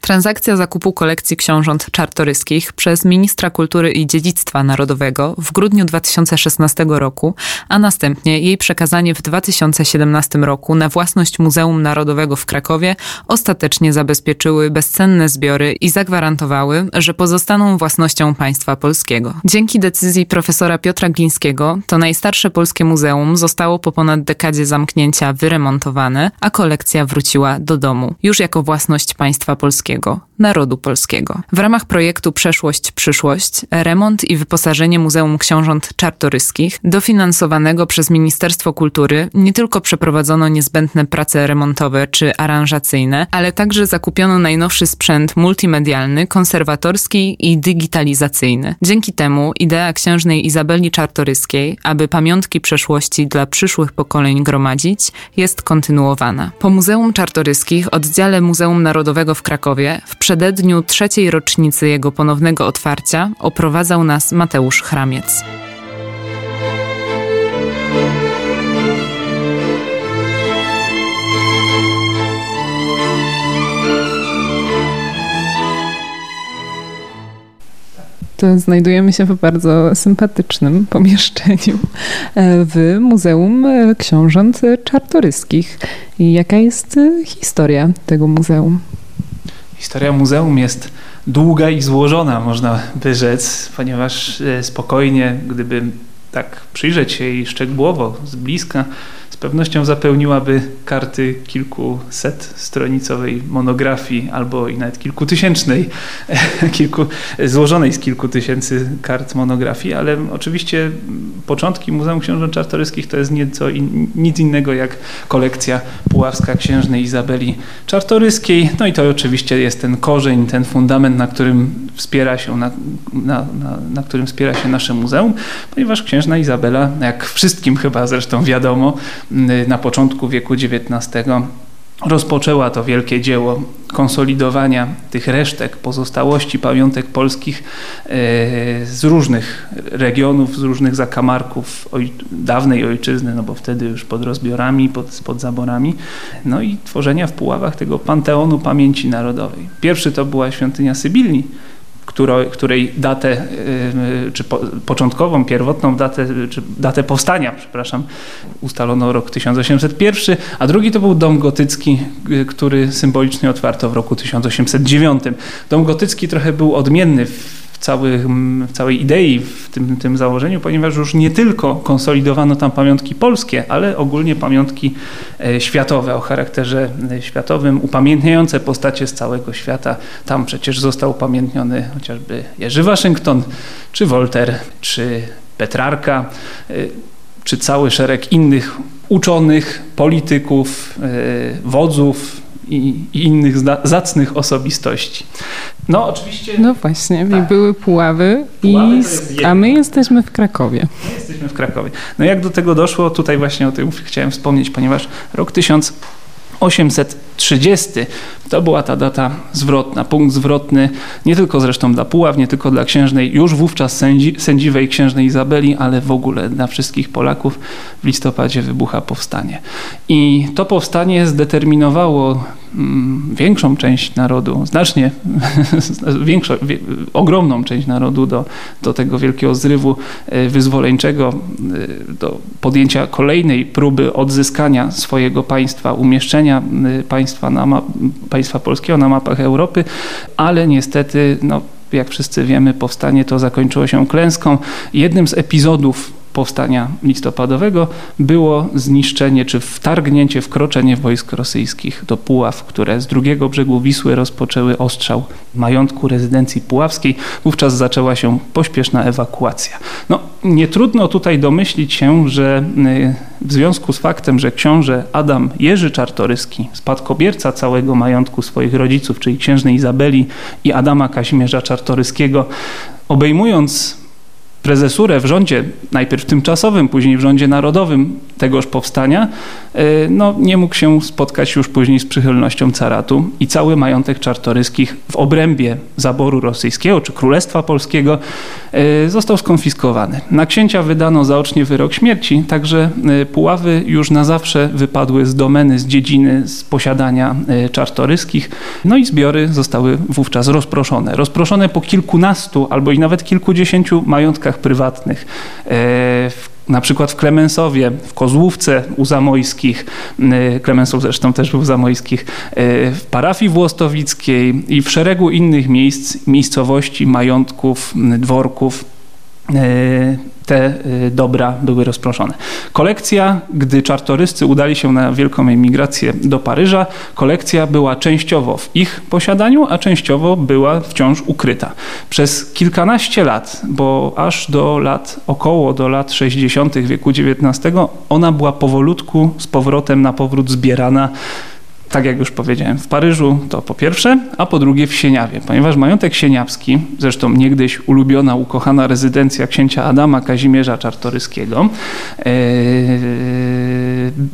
Transakcja zakupu kolekcji książąt czartoryskich przez ministra kultury i dziedzictwa narodowego w grudniu 2016 roku, a następnie jej przekazanie w 2017 roku na własność Muzeum Narodowego w Krakowie ostatecznie zabezpieczyły bezcenne zbiory i zagwarantowały, że pozostaną własnością państwa polskiego. Dzięki decyzji profesora Piotra Glińskiego to najstarsze polskie muzeum zostało po ponad dekadzie zamknięcia wyremontowane, a kolekcja wróciła do domu, już jako własność państwa polskiego polskiego, narodu polskiego. W ramach projektu Przeszłość, Przyszłość remont i wyposażenie Muzeum Książąt Czartoryskich, dofinansowanego przez Ministerstwo Kultury, nie tylko przeprowadzono niezbędne prace remontowe czy aranżacyjne, ale także zakupiono najnowszy sprzęt multimedialny, konserwatorski i digitalizacyjny. Dzięki temu idea księżnej Izabeli Czartoryskiej, aby pamiątki przeszłości dla przyszłych pokoleń gromadzić, jest kontynuowana. Po Muzeum Czartoryskich, oddziale Muzeum Narodowego w Krakowie w przededniu trzeciej rocznicy jego ponownego otwarcia oprowadzał nas Mateusz Chramiec. Znajdujemy się w bardzo sympatycznym pomieszczeniu e, w Muzeum Książąt Czartoryskich. Jaka jest e, historia tego muzeum? Historia muzeum jest długa i złożona, można by rzec, ponieważ e, spokojnie, gdyby tak przyjrzeć się jej szczegółowo, z bliska, pewnością zapełniłaby karty kilkuset stronicowej monografii albo i nawet kilkutysięcznej, kilku, złożonej z kilku tysięcy kart monografii, ale oczywiście początki Muzeum Książąt Czartoryskich to jest nieco in, nic innego jak kolekcja puławska księżnej Izabeli Czartoryskiej. No i to oczywiście jest ten korzeń, ten fundament, na którym wspiera się, na, na, na, na którym wspiera się nasze muzeum, ponieważ księżna Izabela, jak wszystkim chyba zresztą wiadomo, na początku wieku XIX rozpoczęła to wielkie dzieło konsolidowania tych resztek, pozostałości pamiątek polskich e, z różnych regionów, z różnych zakamarków oj, dawnej ojczyzny, no bo wtedy już pod rozbiorami, pod, pod zaborami, no i tworzenia w Puławach tego Panteonu Pamięci Narodowej. Pierwszy to była świątynia Sybilni, której datę, y, y, czy początkową, pierwotną datę, czy datę powstania, przepraszam, ustalono rok 1801, a drugi to był dom gotycki, y, który symbolicznie otwarto w roku 1809. Dom gotycki trochę był odmienny w całym, całej idei w tym, tym założeniu, ponieważ już nie tylko konsolidowano tam pamiątki polskie, ale ogólnie pamiątki e, światowe o charakterze e, światowym, upamiętniające postacie z całego świata. Tam przecież został upamiętniony chociażby Jerzy Waszyngton, czy Wolter, czy Petrarka, e, czy cały szereg innych uczonych, polityków, wodzów, i, i innych zacnych osobistości. No oczywiście. No właśnie, tak. były Puławy, Puławy i, a my jesteśmy w Krakowie. My jesteśmy w Krakowie. No jak do tego doszło, tutaj właśnie o tym chciałem wspomnieć, ponieważ rok 1830 to była ta data zwrotna, punkt zwrotny nie tylko zresztą dla Puław, nie tylko dla księżnej, już wówczas sędzi, sędziwej księżnej Izabeli, ale w ogóle dla wszystkich Polaków w listopadzie wybucha powstanie. I to powstanie zdeterminowało większą część narodu, znacznie większą, ogromną część narodu do, do tego wielkiego zrywu e, wyzwoleńczego, e, do podjęcia kolejnej próby odzyskania swojego państwa, umieszczenia e, państwa na mapie państwa polskiego na mapach Europy, ale niestety, no, jak wszyscy wiemy, powstanie to zakończyło się klęską. Jednym z epizodów powstania listopadowego było zniszczenie czy wtargnięcie, wkroczenie wojsk rosyjskich do Puław, które z drugiego brzegu Wisły rozpoczęły ostrzał majątku rezydencji puławskiej. Wówczas zaczęła się pośpieszna ewakuacja. No, nie trudno tutaj domyślić się, że y, w związku z faktem, że książę Adam Jerzy Czartoryski, spadkobierca całego majątku swoich rodziców, czyli księżnej Izabeli i Adama Kazimierza Czartoryskiego, obejmując prezesurę w rządzie, najpierw tymczasowym, później w rządzie narodowym tegoż powstania, e, no, nie mógł się spotkać już później z przychylnością caratu i cały majątek czartoryskich w obrębie zaboru rosyjskiego czy Królestwa Polskiego e, został skonfiskowany. Na księcia wydano zaocznie wyrok śmierci, także e, Puławy już na zawsze wypadły z domeny, z dziedziny, z posiadania czartoryskich, no i zbiory zostały wówczas rozproszone. Rozproszone po kilkunastu albo i nawet kilkudziesięciu majątkach prywatnych, w na przykład w Klemensowie, w Kozłówce u Zamojskich, y, Klemensów zresztą też był Zamojskich, y, w parafii włostowickiej i w szeregu innych miejsc, miejscowości, majątków, dworków te y, dobra były rozproszone. Kolekcja, gdy czartoryscy udali się na wielką emigrację do Paryża, kolekcja była częściowo w ich posiadaniu, a częściowo była wciąż ukryta. Przez kilkanaście lat, bo aż do lat około do lat 60. wieku XIX, ona była powolutku z powrotem na powrót zbierana tak jak już powiedziałem, w Paryżu to po pierwsze, a po drugie w Sieniawie, ponieważ majątek sieniawski, zresztą niegdyś ulubiona, ukochana rezydencja księcia Adama Kazimierza Czartoryskiego, e,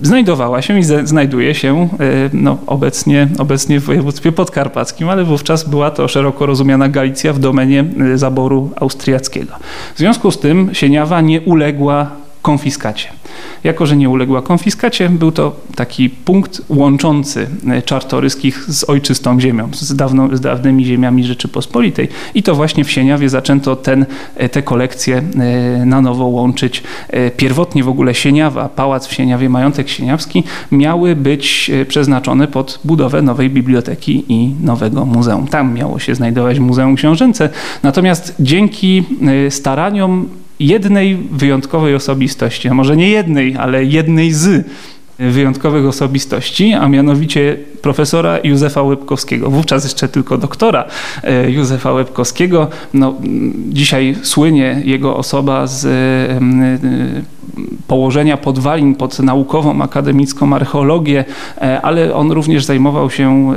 znajdowała się i znajduje się e, no, obecnie, obecnie w województwie podkarpackim, ale wówczas była to szeroko rozumiana Galicja w domenie e, zaboru austriackiego. W związku z tym Sieniawa nie uległa konfiskacie. Jako, że nie uległa konfiskacie, był to taki punkt łączący e, czartoryskich z ojczystą ziemią, z, dawno, z dawnymi ziemiami Rzeczypospolitej. I to właśnie w Sieniawie zaczęto ten, e, te kolekcje e, na nowo łączyć. Pierwotnie w ogóle Sieniawa, pałac w Sieniawie, majątek sieniawski miały być przeznaczone pod budowę nowej biblioteki i nowego muzeum. Tam miało się znajdować Muzeum Książęce. Natomiast dzięki staraniom jednej wyjątkowej osobistości, a może nie jednej, ale jednej z wyjątkowych osobistości, a mianowicie profesora Józefa Łebkowskiego, wówczas jeszcze tylko doktora e, Józefa Łebkowskiego. No, dzisiaj słynie jego osoba z e, położenia podwalin pod naukową, akademicką archeologię, e, ale on również zajmował się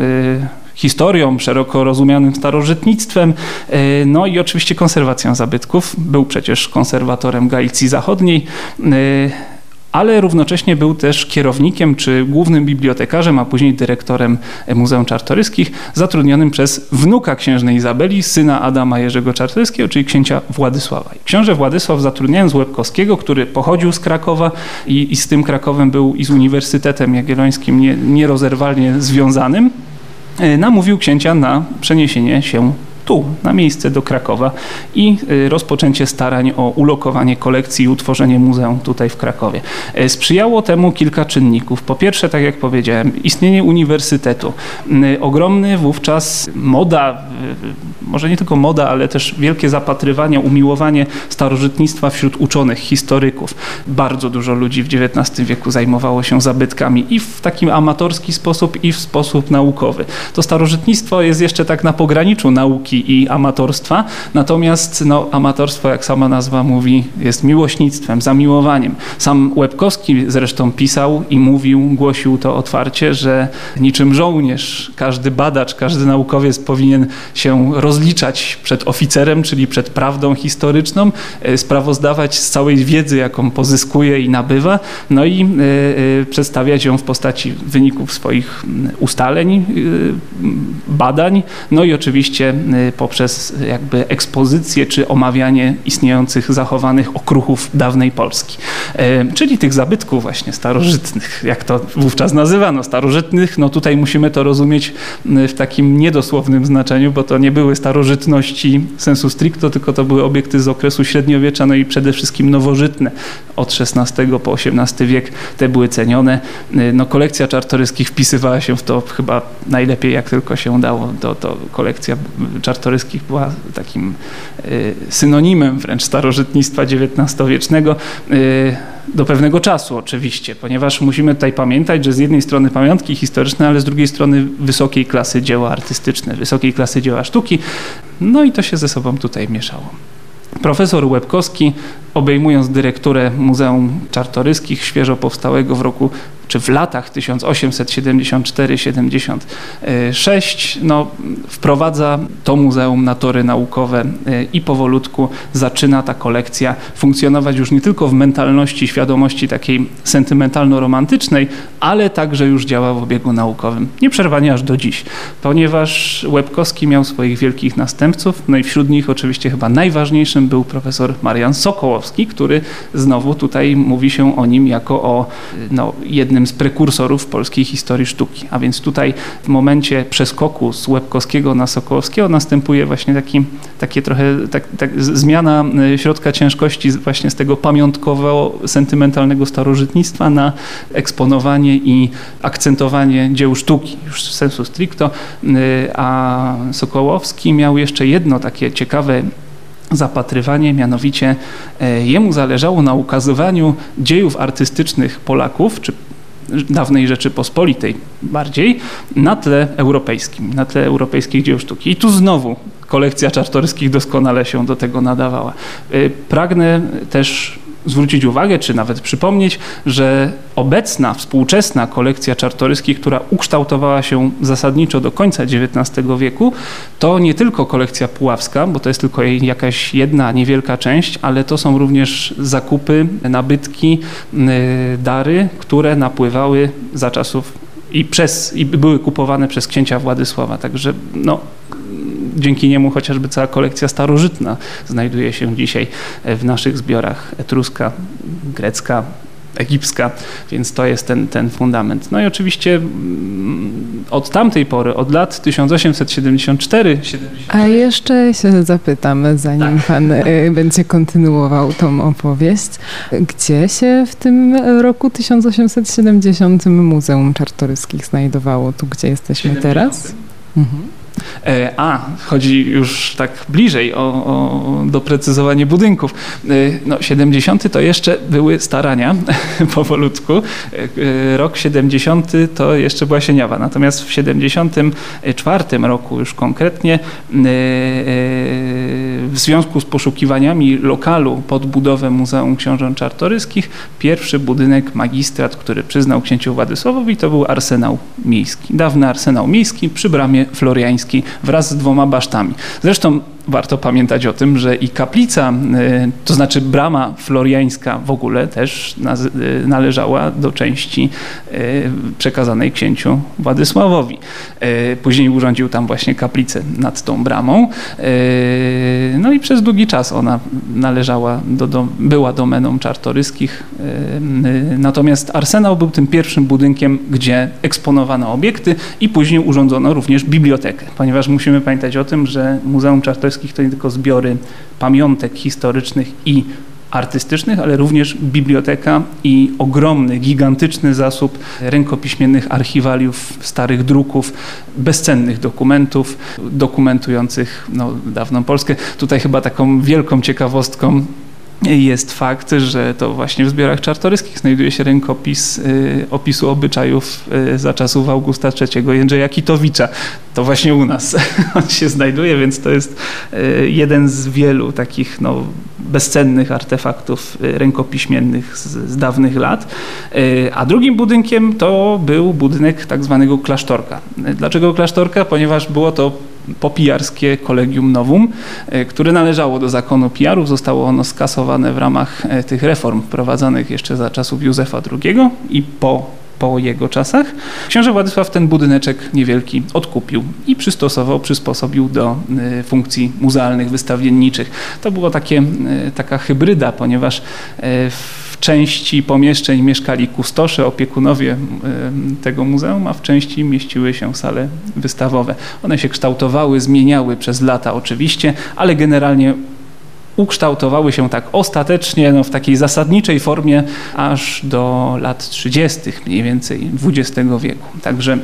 historią, szeroko rozumianym starożytnictwem, e, no i oczywiście konserwacją zabytków. Był przecież konserwatorem Galicji Zachodniej e, ale równocześnie był też kierownikiem czy głównym bibliotekarzem, a później dyrektorem Muzeum Czartoryskich, zatrudnionym przez wnuka księżnej Izabeli, syna Adama Jerzego Czartoryskiego, czyli księcia Władysława. Książę Władysław zatrudniając Łebkowskiego, który pochodził z Krakowa i, i z tym Krakowem był i z Uniwersytetem Jagiellońskim nie, nierozerwalnie związanym, namówił księcia na przeniesienie się tu, na miejsce do Krakowa i y, rozpoczęcie starań o ulokowanie kolekcji i utworzenie muzeum tutaj w Krakowie. E, sprzyjało temu kilka czynników. Po pierwsze, tak jak powiedziałem, istnienie uniwersytetu. Y, ogromny wówczas moda, y, może nie tylko moda, ale też wielkie zapatrywanie, umiłowanie starożytnictwa wśród uczonych, historyków. Bardzo dużo ludzi w XIX wieku zajmowało się zabytkami i w takim amatorski sposób, i w sposób naukowy. To starożytnictwo jest jeszcze tak na pograniczu nauki i amatorstwa. Natomiast no, amatorstwo, jak sama nazwa mówi, jest miłośnictwem, zamiłowaniem. Sam Łebkowski zresztą pisał i mówił, głosił to otwarcie, że niczym żołnierz, każdy badacz, każdy naukowiec powinien się rozliczać przed oficerem, czyli przed prawdą historyczną, e, sprawozdawać z całej wiedzy, jaką pozyskuje i nabywa, no i y, y, przedstawiać ją w postaci wyników swoich ustaleń, y, badań, no i oczywiście poprzez jakby ekspozycję czy omawianie istniejących, zachowanych okruchów dawnej Polski. E, czyli tych zabytków właśnie starożytnych, jak to wówczas nazywano, starożytnych, no tutaj musimy to rozumieć w takim niedosłownym znaczeniu, bo to nie były starożytności sensu stricto, tylko to były obiekty z okresu średniowiecza, no i przede wszystkim nowożytne. Od XVI po XVIII wiek te były cenione. E, no kolekcja czartoryskich wpisywała się w to chyba najlepiej jak tylko się dało. To, to kolekcja czartoryskich Czartoryskich była takim y, synonimem wręcz starożytnictwa XIX-wiecznego y, do pewnego czasu oczywiście, ponieważ musimy tutaj pamiętać, że z jednej strony pamiątki historyczne, ale z drugiej strony wysokiej klasy dzieła artystyczne, wysokiej klasy dzieła sztuki, no i to się ze sobą tutaj mieszało. Profesor Łebkowski obejmując dyrekturę Muzeum Czartoryskich, świeżo powstałego w roku czy w latach 1874-76 no, wprowadza to muzeum na tory naukowe e, i powolutku zaczyna ta kolekcja funkcjonować już nie tylko w mentalności, świadomości takiej sentymentalno-romantycznej, ale także już działa w obiegu naukowym. Nieprzerwanie aż do dziś, ponieważ Łebkowski miał swoich wielkich następców, no i wśród nich oczywiście chyba najważniejszym był profesor Marian Sokołowski, który znowu tutaj mówi się o nim jako o no, jednym jednym z prekursorów polskiej historii sztuki. A więc tutaj w momencie przeskoku z Łebkowskiego na Sokołowskiego następuje właśnie taki, takie trochę tak, tak, zmiana e, środka ciężkości właśnie z tego pamiątkowo-sentymentalnego starożytnictwa na eksponowanie i akcentowanie dzieł sztuki, już w sensu stricto, e, a Sokołowski miał jeszcze jedno takie ciekawe zapatrywanie, mianowicie e, jemu zależało na ukazywaniu dziejów artystycznych Polaków, czy dawnej Rzeczypospolitej bardziej, na tle europejskim, na tle europejskich dzieł sztuki. I tu znowu kolekcja Czartoryskich doskonale się do tego nadawała. Y, pragnę też zwrócić uwagę, czy nawet przypomnieć, że obecna, współczesna kolekcja Czartoryskich, która ukształtowała się zasadniczo do końca XIX wieku, to nie tylko kolekcja puławska, bo to jest tylko jej jakaś jedna niewielka część, ale to są również zakupy, nabytki, dary, które napływały za czasów i, przez, i były kupowane przez księcia Władysława. Także no, dzięki niemu chociażby cała kolekcja starożytna znajduje się dzisiaj w naszych zbiorach etruska, grecka, egipska, więc to jest ten, ten fundament. No i oczywiście mm, od tamtej pory, od lat 1874 A jeszcze się zapytam, zanim tak. pan y, będzie kontynuował tą opowieść, gdzie się w tym roku 1870 Muzeum Czartoryskich znajdowało, tu gdzie jesteśmy 70. teraz? Mhm. E, a, chodzi już tak bliżej o, o doprecyzowanie budynków. E, no, 70 to jeszcze były starania powolutku. E, rok 70 to jeszcze była Sieniawa. Natomiast w 74 roku już konkretnie w związku z poszukiwaniami lokalu pod budowę Muzeum Książąt Czartoryskich pierwszy budynek magistrat, który przyznał księciu Władysławowi to był Arsenał Miejski. Dawny Arsenał Miejski przy bramie floriańskiej wraz z dwoma basztami. Zresztą warto pamiętać o tym, że i kaplica, y, to znaczy brama floriańska w ogóle też y, należała do części y, przekazanej księciu Władysławowi. Później urządził tam właśnie kaplicę nad tą bramą. No i przez długi czas ona należała do, do była domeną czartoryskich. Natomiast Arsenał był tym pierwszym budynkiem, gdzie eksponowano obiekty i później urządzono również bibliotekę, ponieważ musimy pamiętać o tym, że Muzeum Czartoryskich to nie tylko zbiory pamiątek historycznych i artystycznych, ale również biblioteka i ogromny, gigantyczny zasób rękopiśmiennych archiwaliów, starych druków, bezcennych dokumentów dokumentujących no, dawną Polskę. Tutaj chyba taką wielką ciekawostką jest fakt, że to właśnie w zbiorach czartoryskich znajduje się rękopis y, opisu obyczajów y, za czasów Augusta III Jędrzeja Kitowicza. To właśnie u nas on się znajduje, więc to jest y, jeden z wielu takich no, bezcennych artefaktów rękopiśmiennych z, z dawnych lat. A drugim budynkiem to był budynek tak zwanego klasztorka. Dlaczego klasztorka? Ponieważ było to popijarskie Kolegium Novum, e, które należało do zakonu pijarów. Zostało ono skasowane w ramach tych reform wprowadzonych jeszcze za czasów Józefa II i po po jego czasach. Książę Władysław ten budyneczek niewielki odkupił i przystosował, przysposobił do e, funkcji muzealnych, wystawienniczych. To było takie, taka hybryda, ponieważ w części pomieszczeń mieszkali kustosze, opiekunowie tego muzeum, a w części mieściły się sale wystawowe. One się kształtowały, zmieniały przez lata oczywiście, ale generalnie ukształtowały się tak ostatecznie no, w takiej zasadniczej formie aż do lat 30. mniej więcej XX wieku. Także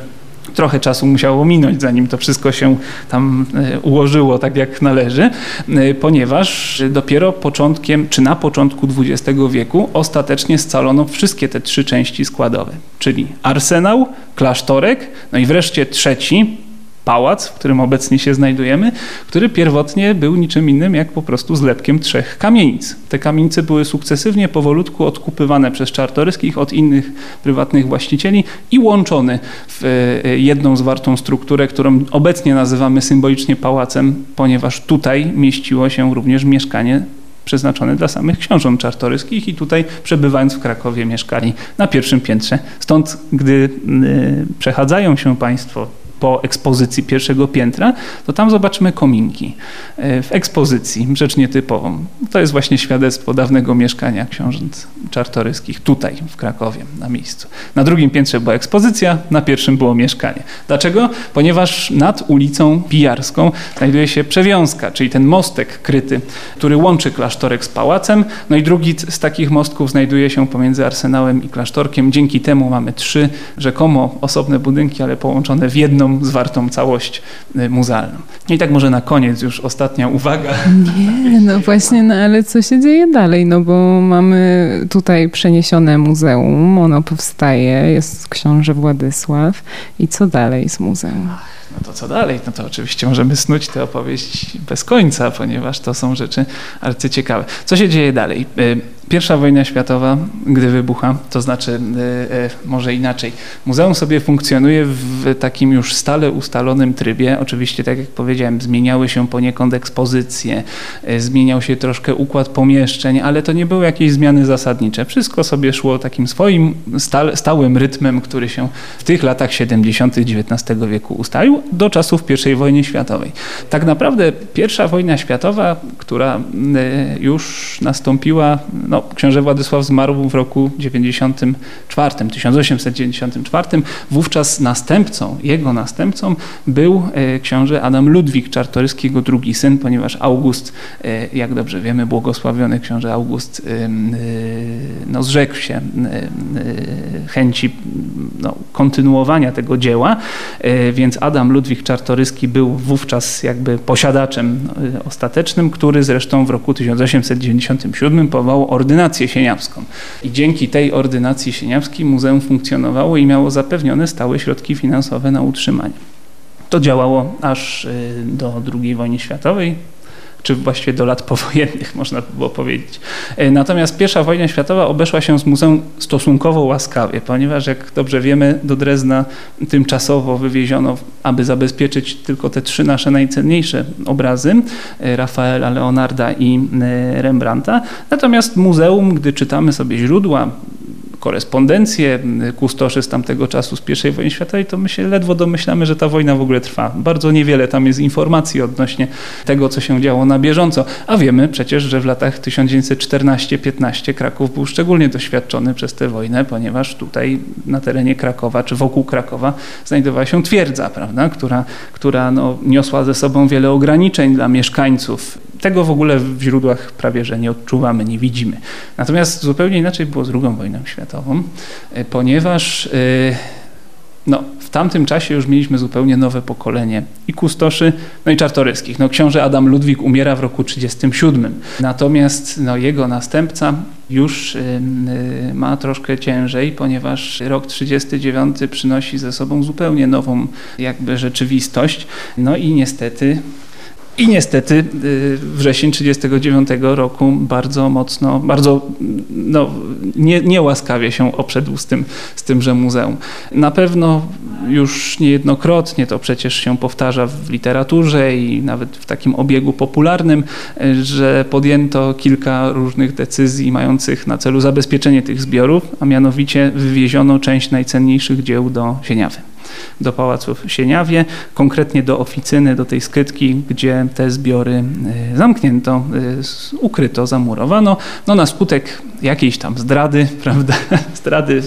trochę czasu musiało minąć, zanim to wszystko się tam e, ułożyło tak jak należy, e, ponieważ dopiero początkiem, czy na początku XX wieku ostatecznie scalono wszystkie te trzy części składowe, czyli arsenał, klasztorek, no i wreszcie trzeci, pałac, w którym obecnie się znajdujemy, który pierwotnie był niczym innym jak po prostu zlepkiem trzech kamienic. Te kamienice były sukcesywnie, powolutku odkupywane przez Czartoryskich od innych prywatnych właścicieli i łączone w e, jedną zwartą strukturę, którą obecnie nazywamy symbolicznie pałacem, ponieważ tutaj mieściło się również mieszkanie przeznaczone dla samych książąt czartoryskich i tutaj przebywając w Krakowie mieszkali na pierwszym piętrze. Stąd, gdy y, przechadzają się Państwo po ekspozycji pierwszego piętra, to tam zobaczymy kominki e, w ekspozycji, rzecz nietypową. To jest właśnie świadectwo dawnego mieszkania książąt czartoryskich tutaj w Krakowie na miejscu. Na drugim piętrze była ekspozycja, na pierwszym było mieszkanie. Dlaczego? Ponieważ nad ulicą Pijarską znajduje się przewiązka, czyli ten mostek kryty, który łączy klasztorek z pałacem. No i drugi z takich mostków znajduje się pomiędzy arsenałem i klasztorkiem. Dzięki temu mamy trzy rzekomo osobne budynki, ale połączone w jedną jedną zwartą całość y, muzealną. I tak może na koniec już ostatnia uwaga. Nie, no właśnie, no ale co się dzieje dalej? No bo mamy tutaj przeniesione muzeum, ono powstaje, jest książę Władysław i co dalej z muzeum? No to co dalej? No to oczywiście możemy snuć tę opowieść bez końca, ponieważ to są rzeczy arcyciekawe. Co się dzieje dalej? Y, Pierwsza wojna światowa, gdy wybucha, to znaczy, e, e, może inaczej, muzeum sobie funkcjonuje w takim już stale ustalonym trybie. Oczywiście, tak jak powiedziałem, zmieniały się poniekąd ekspozycje, zmieniał się troszkę układ pomieszczeń, ale to nie były jakieś zmiany zasadnicze. Wszystko sobie szło takim swoim stałym rytmem, który się w tych latach 70. XIX wieku ustalił do czasów I wojny światowej. Tak naprawdę pierwsza wojna światowa, która już nastąpiła, no, książę Władysław zmarł w roku 94, 1894. Wówczas następcą, jego następcą był e, książę Adam Ludwik Czartoryski, jego drugi syn, ponieważ August, e, jak dobrze wiemy, błogosławiony książę August no, zrzekł się chęci no, kontynuowania tego dzieła, więc Adam Ludwik Czartoryski był wówczas jakby posiadaczem ostatecznym, który zresztą w roku 1897 powołał ordynację sieniawską. I dzięki tej ordynacji sieniawskiej muzeum funkcjonowało i miało zapewnione stałe środki finansowe na utrzymanie. To działało aż y, do II wojny światowej, czy właściwie do lat powojennych, można by było powiedzieć. E, natomiast pierwsza wojna światowa obeszła się z muzeum stosunkowo łaskawie, ponieważ jak dobrze wiemy, do Drezna tymczasowo wywieziono, aby zabezpieczyć tylko te trzy nasze najcenniejsze obrazy, e, Rafaela, Leonarda i e, Rembrandta. Natomiast muzeum, gdy czytamy sobie źródła, korespondencję kustoszy z tamtego czasu, z I wojny światowej, to my się ledwo domyślamy, że ta wojna w ogóle trwa. Bardzo niewiele tam jest informacji odnośnie tego, co się działo na bieżąco. A wiemy przecież, że w latach 1914-15 Kraków był szczególnie doświadczony przez tę wojnę, ponieważ tutaj na terenie Krakowa, czy wokół Krakowa znajdowała się twierdza, prawda, która, która no, niosła ze sobą wiele ograniczeń dla mieszkańców tego w ogóle w źródłach prawie że nie odczuwamy, nie widzimy. Natomiast zupełnie inaczej było z II wojną światową, e, ponieważ e, no, w tamtym czasie już mieliśmy zupełnie nowe pokolenie i kustoszy, no i czartoryskich. No, książę Adam Ludwik umiera w roku 1937, natomiast no, jego następca już y, ma troszkę ciężej, ponieważ rok 39 przynosi ze sobą zupełnie nową jakby rzeczywistość. No i niestety i niestety y, wrzesień 1939 roku bardzo mocno, bardzo no, nie, niełaskawie się obszedł z tym, z tymże muzeum. Na pewno już niejednokrotnie to przecież się powtarza w literaturze i nawet w takim obiegu popularnym, że podjęto kilka różnych decyzji mających na celu zabezpieczenie tych zbiorów, a mianowicie wywieziono część najcenniejszych dzieł do Sieniawy do Pałacu w Sieniawie, konkretnie do oficyny, do tej skrytki, gdzie te zbiory e, zamknięto, e, ukryto, zamurowano. No na skutek jakiejś tam zdrady, prawda, zdrady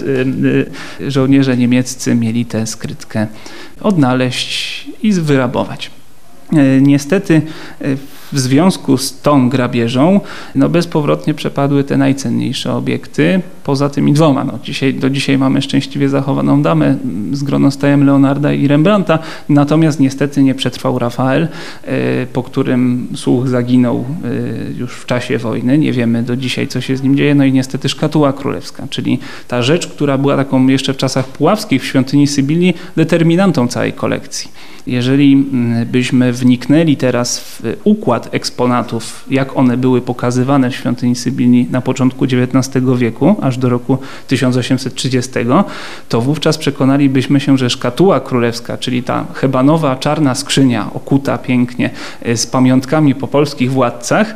e, żołnierze niemieccy mieli tę skrytkę odnaleźć i wyrabować. Niestety w związku z tą grabieżą no bezpowrotnie przepadły te najcenniejsze obiekty, poza tymi dwoma. No dzisiaj, do dzisiaj mamy szczęśliwie zachowaną damę z gronostajem Leonarda i Rembrandta, natomiast niestety nie przetrwał Rafael, e, po którym słuch zaginął e, już w czasie wojny. Nie wiemy do dzisiaj, co się z nim dzieje. No i niestety szkatuła królewska, czyli ta rzecz, która była taką jeszcze w czasach puławskich w świątyni Sybilii determinantą całej kolekcji. Jeżeli mm, byśmy wniknęli teraz w układ eksponatów, jak one były pokazywane w świątyni Sybylii na początku XIX wieku, aż do roku 1830, to wówczas przekonalibyśmy się, że szkatuła królewska, czyli ta hebanowa czarna skrzynia okuta pięknie e, z pamiątkami po polskich władcach,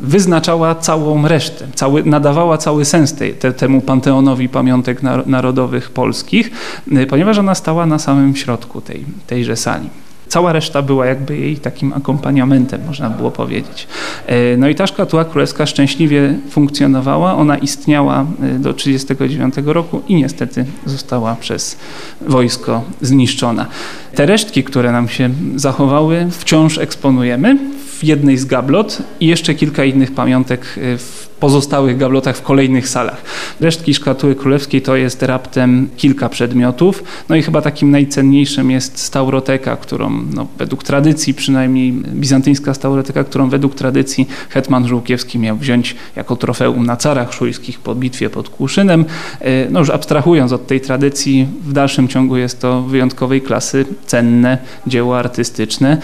wyznaczała całą resztę, cały, nadawała cały sens tej, te, temu panteonowi pamiątek narodowych polskich, e, ponieważ ona stała na samym środku tej, tejże sali. Cała reszta była jakby jej takim akompaniamentem, można było powiedzieć. E, no i ta szkatuła królewska szczęśliwie funkcjonowała. Ona istniała e, do 1939 roku i niestety została przez wojsko zniszczona. Te resztki, które nam się zachowały, wciąż eksponujemy w jednej z gablot i jeszcze kilka innych pamiątek e, w pozostałych gablotach w kolejnych salach. Resztki szkatuły królewskiej to jest raptem kilka przedmiotów, no i chyba takim najcenniejszym jest stauroteka, którą no, według tradycji, przynajmniej bizantyńska stauroteka, którą według tradycji hetman Żółkiewski miał wziąć jako trofeum na carach szujskich po bitwie pod Kłuszynem. E, no już abstrahując od tej tradycji, w dalszym ciągu jest to wyjątkowej klasy cenne dzieło artystyczne.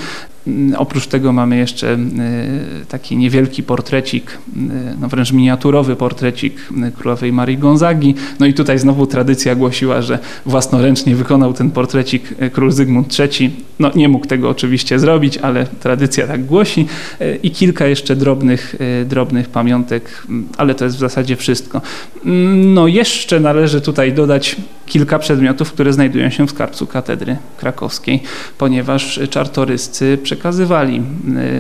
Mm, oprócz tego mamy jeszcze y, taki niewielki portrecik, y, no wręcz miniaturowy portrecik y, królowej Marii Gonzagi. No i tutaj znowu tradycja głosiła, że własnoręcznie wykonał ten portrecik król Zygmunt III. No nie mógł tego oczywiście zrobić, ale tradycja tak głosi. I kilka jeszcze drobnych, drobnych pamiątek, mm, ale to jest w zasadzie wszystko. Mm, no jeszcze należy tutaj dodać kilka przedmiotów, które znajdują się w skarbcu katedry krakowskiej, ponieważ czartoryscy przekazywali,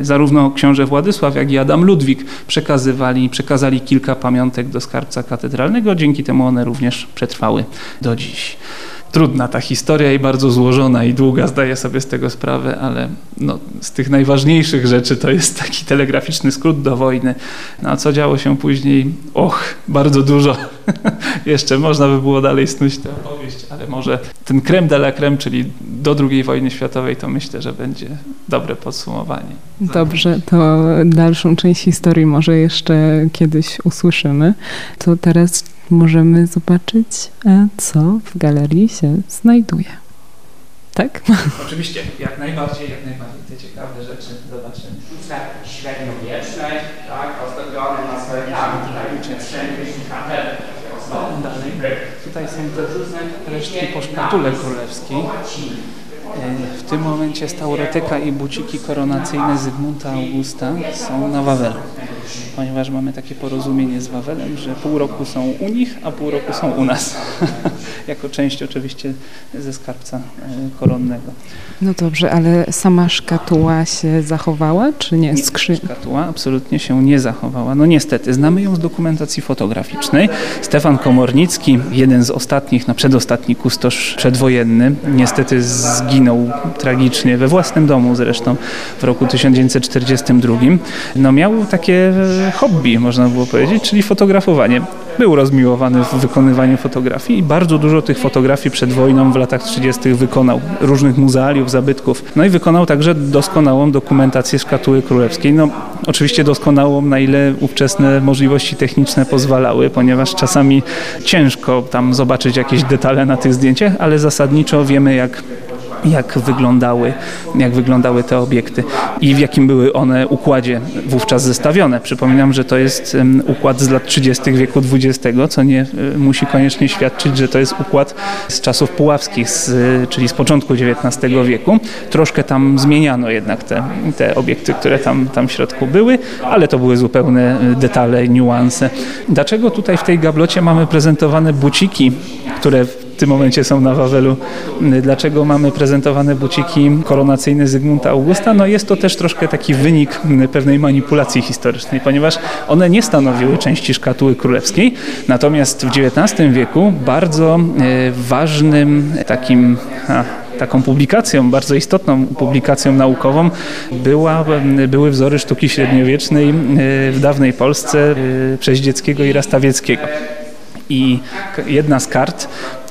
y, zarówno książę Władysław, jak i Adam Ludwik przekazywali, przekazali kilka pamiątek do skarbca katedralnego, dzięki temu one również przetrwały do dziś trudna ta historia i bardzo złożona i długa, zdaję sobie z tego sprawę, ale no, z tych najważniejszych rzeczy to jest taki telegraficzny skrót do wojny. No, a co działo się później? Och, bardzo dużo. Jeszcze można by było dalej snuć tę opowieść, ale może ten creme de la creme, czyli do II wojny światowej, to myślę, że będzie dobre podsumowanie. Dobrze, to dalszą część historii może jeszcze kiedyś usłyszymy. To teraz możemy zobaczyć, e, co w galerii się znajduje. Tak? Oczywiście, jak najbardziej, jak najbardziej te ciekawe rzeczy zobaczymy. Średniowieczne, tak, postawione na swoje Dalej. Tutaj są te resztki po szkatule królewskiej. E, w tym momencie staurotyka i buciki koronacyjne Zygmunta Augusta są na Wawelu ponieważ mamy takie porozumienie z Wawelem, że pół roku są u nich, a pół roku są u nas. jako część oczywiście ze skarbca e, koronnego. No dobrze, ale sama szkatuła się zachowała, czy nie? Skrzy... Szkatuła absolutnie się nie zachowała. No niestety, znamy ją z dokumentacji fotograficznej. Stefan Komornicki, jeden z ostatnich, na przedostatni kustosz przedwojenny, niestety zginął tragicznie we własnym domu zresztą w roku 1942. No miał takie hobby, można było powiedzieć, czyli fotografowanie. Był rozmiłowany w wykonywaniu fotografii i bardzo dużo tych fotografii przed wojną w latach 30. wykonał, różnych muzealiów, zabytków. No i wykonał także doskonałą dokumentację szkatuły królewskiej. No, oczywiście doskonałą, na ile ówczesne możliwości techniczne pozwalały, ponieważ czasami ciężko tam zobaczyć jakieś detale na tych zdjęciach, ale zasadniczo wiemy, jak jak wyglądały, jak wyglądały te obiekty i w jakim były one układzie wówczas zestawione. Przypominam, że to jest układ z lat 30. wieku XX, co nie musi koniecznie świadczyć, że to jest układ z czasów puławskich, z, czyli z początku XIX wieku. Troszkę tam zmieniano jednak te, te obiekty, które tam, tam w środku były, ale to były zupełne e, detale, niuanse. Dlaczego tutaj w tej gablocie mamy prezentowane buciki, które tym momencie są na Wawelu. Dlaczego mamy prezentowane buciki koronacyjne Zygmunta Augusta? No jest to też troszkę taki wynik pewnej manipulacji historycznej, ponieważ one nie stanowiły części szkatuły królewskiej, natomiast w XIX wieku bardzo e, ważnym takim a, taką publikacją, bardzo istotną publikacją naukową była, były wzory sztuki średniowiecznej e, w dawnej Polsce e, przez Dzieckiego i Rastawieckiego. I jedna z kart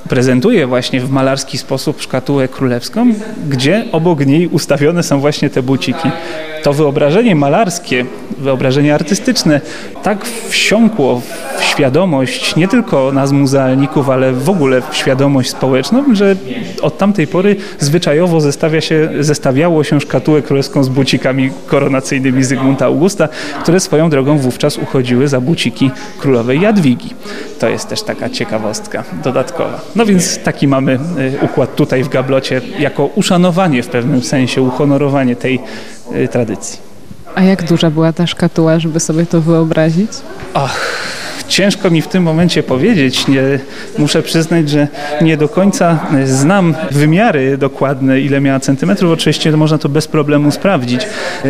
prezentuje właśnie w malarski sposób szkatułę królewską, gdzie obok niej ustawione są właśnie te buciki. To wyobrażenie malarskie, wyobrażenie artystyczne tak wsiąkło w świadomość nie tylko nas muzealników, ale w ogóle świadomość społeczną, że od tamtej pory zwyczajowo zestawia się, zestawiało się szkatułę królewską z bucikami koronacyjnymi Zygmunta Augusta, które swoją drogą wówczas uchodziły za buciki królowej Jadwigi. To jest też taka ciekawostka dodatkowa. No więc taki mamy y, układ tutaj w gablocie jako uszanowanie w pewnym sensie, uhonorowanie tej y, tradycji. A jak duża była ta szkatuła, żeby sobie to wyobrazić? Ach, ciężko mi w tym momencie powiedzieć. Nie, muszę przyznać, że nie do końca znam wymiary dokładne, ile miała centymetrów. Oczywiście można to bez problemu sprawdzić.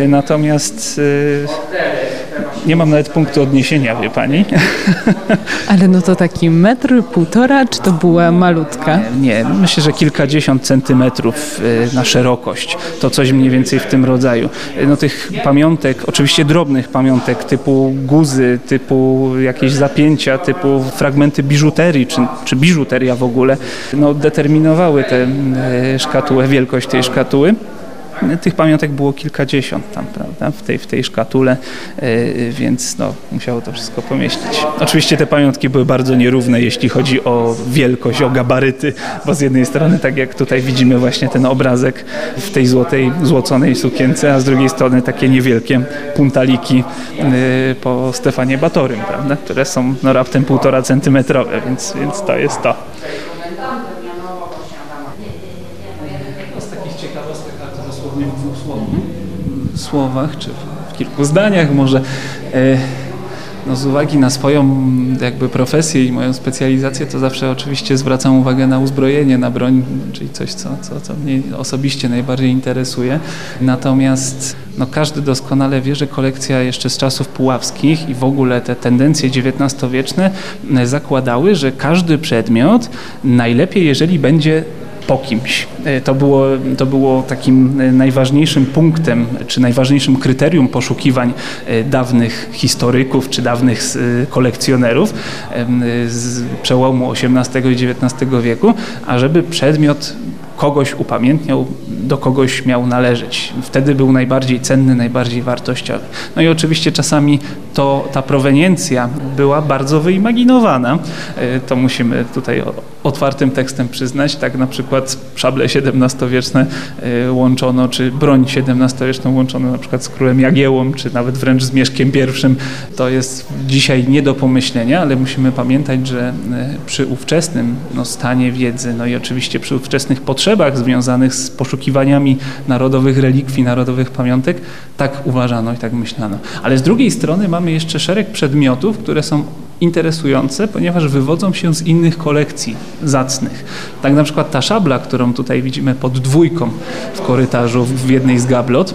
Natomiast nie mam nawet punktu odniesienia, wie pani. Ale no to taki metr, półtora, czy to była malutka? Nie, myślę, że kilkadziesiąt centymetrów y, na szerokość. To coś mniej więcej w tym rodzaju. Y, no tych pamiątek, oczywiście drobnych pamiątek typu guzy, typu jakieś zapięcia, typu fragmenty biżuterii, czy, czy biżuteria w ogóle, no determinowały tę szkatułę, wielkość tej szkatuły. Tych pamiątek było kilkadziesiąt tam, prawda, w tej, w tej szkatule, yy, więc no, musiało to wszystko pomieścić. Oczywiście te pamiątki były bardzo nierówne, jeśli chodzi o wielkość, o gabaryty, bo z jednej strony, tak jak tutaj widzimy właśnie ten obrazek w tej złotej, złoconej sukience, a z drugiej strony takie niewielkie puntaliki yy, po Stefanie Batorym, prawda, które są no, raptem półtora centymetrowe, więc, więc to jest to. Słowach, czy w kilku zdaniach może. E, no z uwagi na swoją jakby profesję i moją specjalizację, to zawsze oczywiście zwracam uwagę na uzbrojenie, na broń, czyli coś, co, co, co mnie osobiście najbardziej interesuje. Natomiast no, każdy doskonale wie, że kolekcja jeszcze z czasów puławskich i w ogóle te tendencje XIX-wieczne zakładały, że każdy przedmiot najlepiej, jeżeli będzie po kimś. E, to było, to było takim e, najważniejszym punktem, czy najważniejszym kryterium poszukiwań e, dawnych historyków, czy dawnych kolekcjonerów z przełomu XVIII i XIX wieku, ażeby przedmiot kogoś upamiętniał, do kogoś miał należeć. Wtedy był najbardziej cenny, najbardziej wartościowy. No i oczywiście czasami to, ta proweniencja była bardzo wyimaginowana. To musimy tutaj otwartym tekstem przyznać. Tak na przykład szable XVII-wieczne y, łączono, czy broń XVII-wieczną łączono na przykład z królem Jagiełą, czy nawet wręcz z Mieszkiem I. To jest dzisiaj nie do pomyślenia, ale musimy pamiętać, że y, przy ówczesnym no, stanie wiedzy, no i oczywiście przy ówczesnych potrzebach związanych z poszukiwaniami narodowych relikwii, narodowych pamiątek, tak uważano i tak myślano. Ale z drugiej strony mamy jeszcze szereg przedmiotów, które są interesujące, ponieważ wywodzą się z innych kolekcji zacnych. Tak na przykład ta szabla, którą tutaj widzimy pod dwójką w korytarzu w jednej z gablot,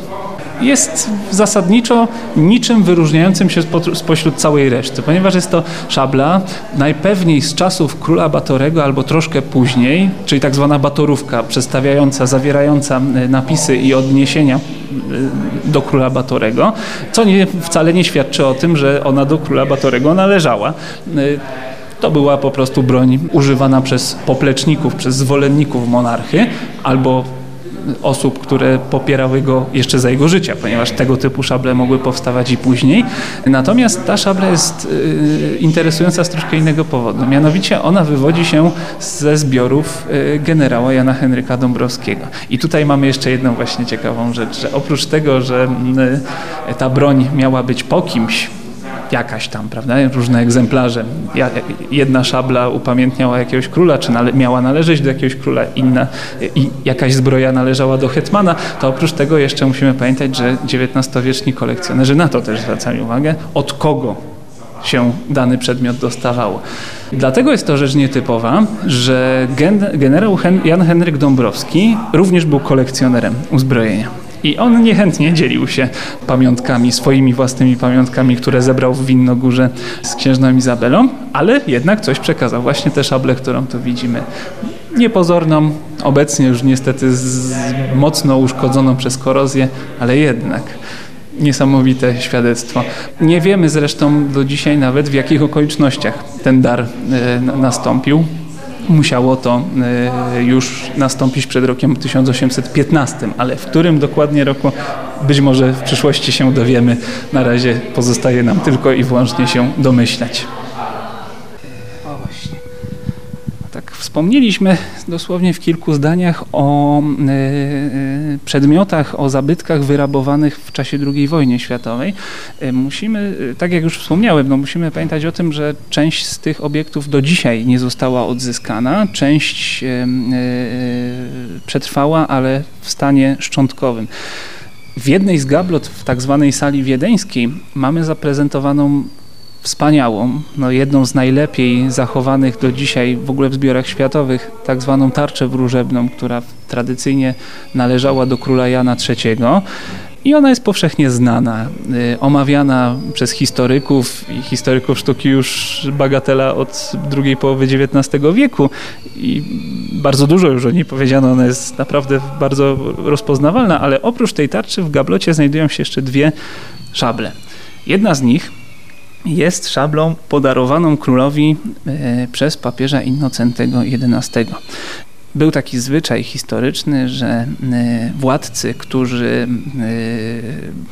jest zasadniczo niczym wyróżniającym się spośród całej reszty, ponieważ jest to szabla najpewniej z czasów króla Batorego albo troszkę później, czyli tak zwana batorówka przedstawiająca, zawierająca e, napisy i odniesienia e, do króla Batorego, co nie, wcale nie świadczy o tym, że ona do króla Batorego należała. E, to była po prostu broń używana przez popleczników, przez zwolenników monarchy albo osób, które popierały go jeszcze za jego życia, ponieważ tego typu szable mogły powstawać i później. Natomiast ta szabla jest y, interesująca z troszkę innego powodu. Mianowicie ona wywodzi się ze zbiorów y, generała Jana Henryka Dąbrowskiego. I tutaj mamy jeszcze jedną właśnie ciekawą rzecz, że oprócz tego, że y, ta broń miała być po kimś, jakaś tam, prawda, różne egzemplarze. Jedna szabla upamiętniała jakiegoś króla, czy nale miała należeć do jakiegoś króla, inna i jakaś zbroja należała do hetmana, to oprócz tego jeszcze musimy pamiętać, że XIX-wieczni kolekcjonerzy na to też zwracali uwagę, od kogo się dany przedmiot dostawało. Dlatego jest to rzecz nietypowa, że gen generał Hen Jan Henryk Dąbrowski również był kolekcjonerem uzbrojenia. I on niechętnie dzielił się pamiątkami, swoimi własnymi pamiątkami, które zebrał w Winnogórze z księżną Izabelą, ale jednak coś przekazał. Właśnie tę szablę, którą tu widzimy. Niepozorną, obecnie już niestety z, mocno uszkodzoną przez korozję, ale jednak niesamowite świadectwo. Nie wiemy zresztą do dzisiaj nawet w jakich okolicznościach ten dar y, nastąpił musiało to e, już nastąpić przed rokiem 1815, ale w którym dokładnie roku być może w przyszłości się dowiemy. Na razie pozostaje nam tylko i wyłącznie się domyślać. Wspomnieliśmy dosłownie w kilku zdaniach o e, e, przedmiotach, o zabytkach wyrabowanych w czasie II wojny światowej. E, musimy, tak jak już wspomniałem, no musimy pamiętać o tym, że część z tych obiektów do dzisiaj nie została odzyskana, część przetrwała, ale w stanie szczątkowym. W jednej z gablot w tak zwanej sali wiedeńskiej mamy zaprezentowaną wspaniałą, no jedną z najlepiej zachowanych do dzisiaj w ogóle w zbiorach światowych, tak zwaną tarczę wróżebną, która tradycyjnie należała do króla Jana III. I ona jest powszechnie znana, y, omawiana przez historyków i historyków sztuki już bagatela od drugiej połowy XIX wieku i bardzo dużo już o niej powiedziano, ona jest naprawdę bardzo rozpoznawalna, ale oprócz tej tarczy w gablocie znajdują się jeszcze dwie szable. Jedna z nich jest szablą podarowaną królowi e, przez papieża Innocentego XI. Był taki zwyczaj historyczny, że e, władcy, którzy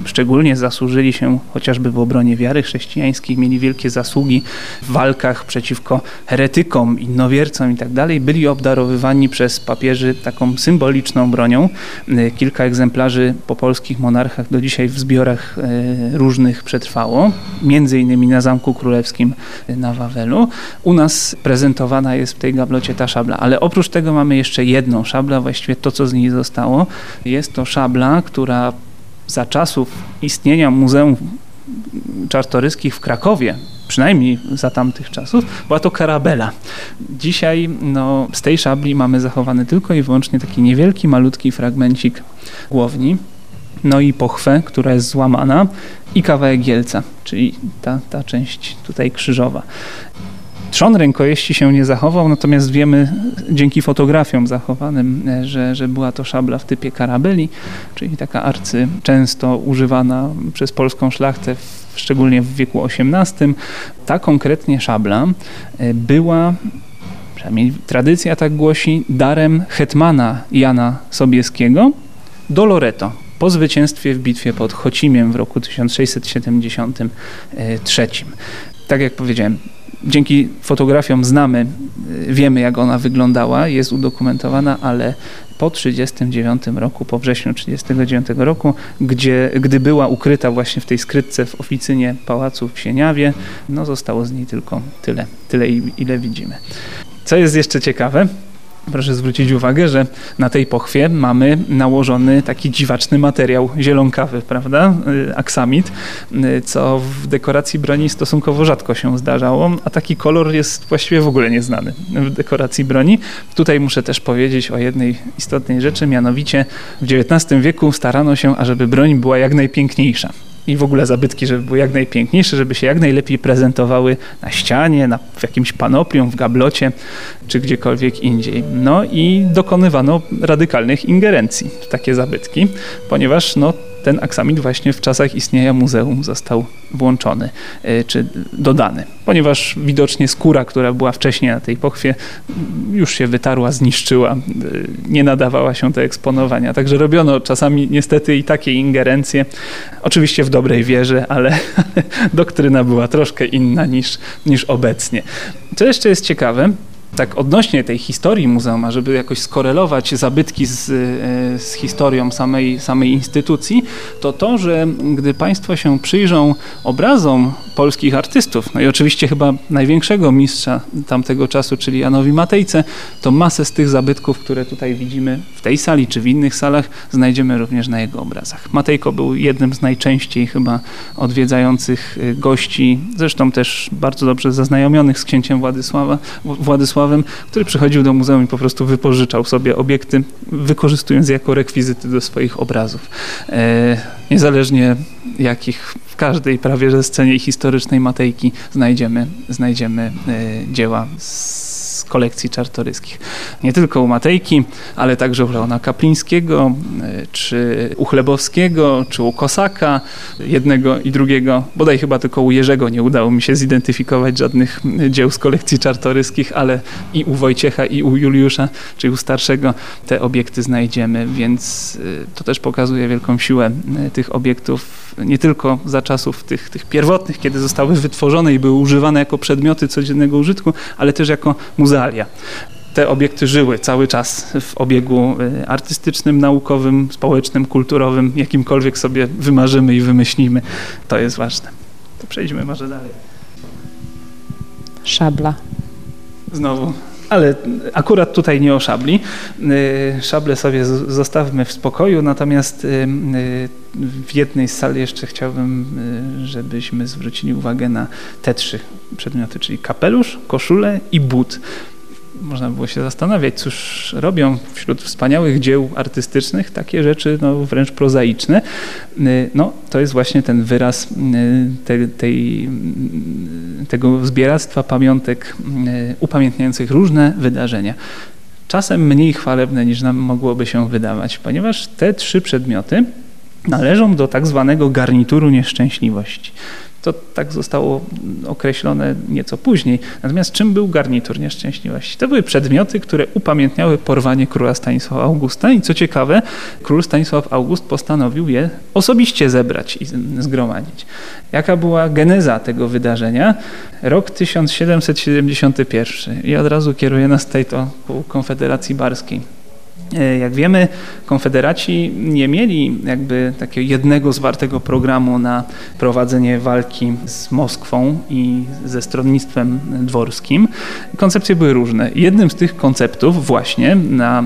e, szczególnie zasłużyli się chociażby w obronie wiary chrześcijańskiej, mieli wielkie zasługi w walkach przeciwko heretykom, innowiercom itd., tak byli obdarowywani przez papieży taką symboliczną bronią. E, kilka egzemplarzy po polskich monarchach do dzisiaj w zbiorach różnych przetrwało, między innymi na Zamku Królewskim na Wawelu. U nas prezentowana jest w tej gablocie ta szabla, ale oprócz tego mamy jeszcze jedną szablę, właściwie to, co z niej zostało. Jest to szabla, która za czasów istnienia Muzeum Czartoryskich w Krakowie, przynajmniej za tamtych czasów, była to karabela. Dzisiaj no, z tej szabli mamy zachowany tylko i wyłącznie taki niewielki, malutki fragmencik głowni, no i pochwę, która jest złamana i kawałek gielca, czyli ta, ta część tutaj krzyżowa. Trzon rękojeści się nie zachował, natomiast wiemy dzięki fotografiom zachowanym, e, że, że była to szabla w typie karabeli, czyli taka arcy często używana przez polską szlachtę, szczególnie w wieku XVIII. Ta konkretnie szabla e, była przynajmniej tradycja tak głosi, darem hetmana Jana Sobieskiego do Loreto po zwycięstwie w bitwie pod Chocimiem w roku 1673. Tak jak powiedziałem, dzięki fotografiom znamy, y, wiemy jak ona wyglądała, jest udokumentowana, ale po 1939 roku, po wrześniu 1939 roku, gdzie, gdy była ukryta właśnie w tej skrytce w oficynie pałacu w Sieniawie, no zostało z niej tylko tyle, tyle ile widzimy. Co jest jeszcze ciekawe, Proszę zwrócić uwagę, że na tej pochwie mamy nałożony taki dziwaczny materiał zielonkawy, prawda? Y, aksamit, y, co w dekoracji broni stosunkowo rzadko się zdarzało, a taki kolor jest właściwie w ogóle nieznany w dekoracji broni. Tutaj muszę też powiedzieć o jednej istotnej rzeczy, mianowicie w XIX wieku starano się, ażeby broń była jak najpiękniejsza i w ogóle zabytki, żeby były jak najpiękniejsze, żeby się jak najlepiej prezentowały na ścianie, na, w jakimś panoplium, w gablocie czy gdziekolwiek indziej. No i dokonywano radykalnych ingerencji w takie zabytki, ponieważ no, ten aksamit właśnie w czasach istnienia muzeum został włączony e, czy dodany, ponieważ widocznie skóra, która była wcześniej na tej pochwie, już się wytarła, zniszczyła, e, nie nadawała się do eksponowania. Także robiono czasami niestety i takie ingerencje, oczywiście w dobrej wierze, ale doktryna była troszkę inna niż, niż obecnie. Co jeszcze jest ciekawe, tak odnośnie tej historii muzeum, żeby jakoś skorelować zabytki z, e, z historią samej, samej instytucji, to to, że gdy Państwo się przyjrzą obrazom polskich artystów, no i oczywiście chyba największego mistrza tamtego czasu, czyli Janowi Matejce, to masę z tych zabytków, które tutaj widzimy w tej sali czy w innych salach, znajdziemy również na jego obrazach. Matejko był jednym z najczęściej chyba odwiedzających e, gości, zresztą też bardzo dobrze zaznajomionych z księciem Władysława, Władysława który przychodził do muzeum i po prostu wypożyczał sobie obiekty, wykorzystując jako rekwizyty do swoich obrazów. E, niezależnie jakich w każdej prawie że scenie historycznej Matejki znajdziemy, znajdziemy e, dzieła z kolekcji czartoryskich. Nie tylko u Matejki, ale także u Leona Kaplińskiego, e, czy u Chlebowskiego, czy u Kosaka, jednego i drugiego. Bodaj chyba tylko u Jerzego nie udało mi się zidentyfikować żadnych dzieł z kolekcji czartoryskich, ale i u Wojciecha, i u Juliusza, czyli u starszego te obiekty znajdziemy, więc e, to też pokazuje wielką siłę e, tych obiektów, nie tylko za czasów tych, tych pierwotnych, kiedy zostały wytworzone i były używane jako przedmioty codziennego użytku, ale też jako muzeum muzealia. te obiekty żyły cały czas w obiegu y, artystycznym, naukowym, społecznym, kulturowym, jakimkolwiek sobie wymarzymy i wymyślimy. To jest ważne. To przejdźmy może dalej. Szabla. Znowu ale akurat tutaj nie o szabli. Y, szable sobie zostawmy w spokoju, natomiast y, y, w jednej z sal jeszcze chciałbym, żebyśmy zwrócili uwagę na te trzy przedmioty, czyli kapelusz, koszulę i but można było się zastanawiać, cóż robią wśród wspaniałych dzieł artystycznych takie rzeczy no, wręcz prozaiczne. Y, no, to jest właśnie ten wyraz y, te, tej, y, tego zbieractwa pamiątek upamiętniających różne wydarzenia. Czasem mniej chwalebne niż nam mogłoby się wydawać, ponieważ te trzy przedmioty należą do tak zwanego garnituru nieszczęśliwości. To tak zostało określone nieco później. Natomiast czym był garnitur nieszczęśliwości? To były przedmioty, które upamiętniały porwanie króla Stanisława Augusta i co ciekawe, król Stanisław August postanowił je osobiście zebrać i zgromadzić. Jaka była geneza tego wydarzenia? Rok 1771 i od razu kieruje nas tutaj to ku Konfederacji Barskiej. E, jak wiemy, konfederaci nie mieli jakby takiego jednego zwartego programu na prowadzenie walki z Moskwą i ze stronnictwem dworskim. Koncepcje były różne. Jednym z tych konceptów właśnie na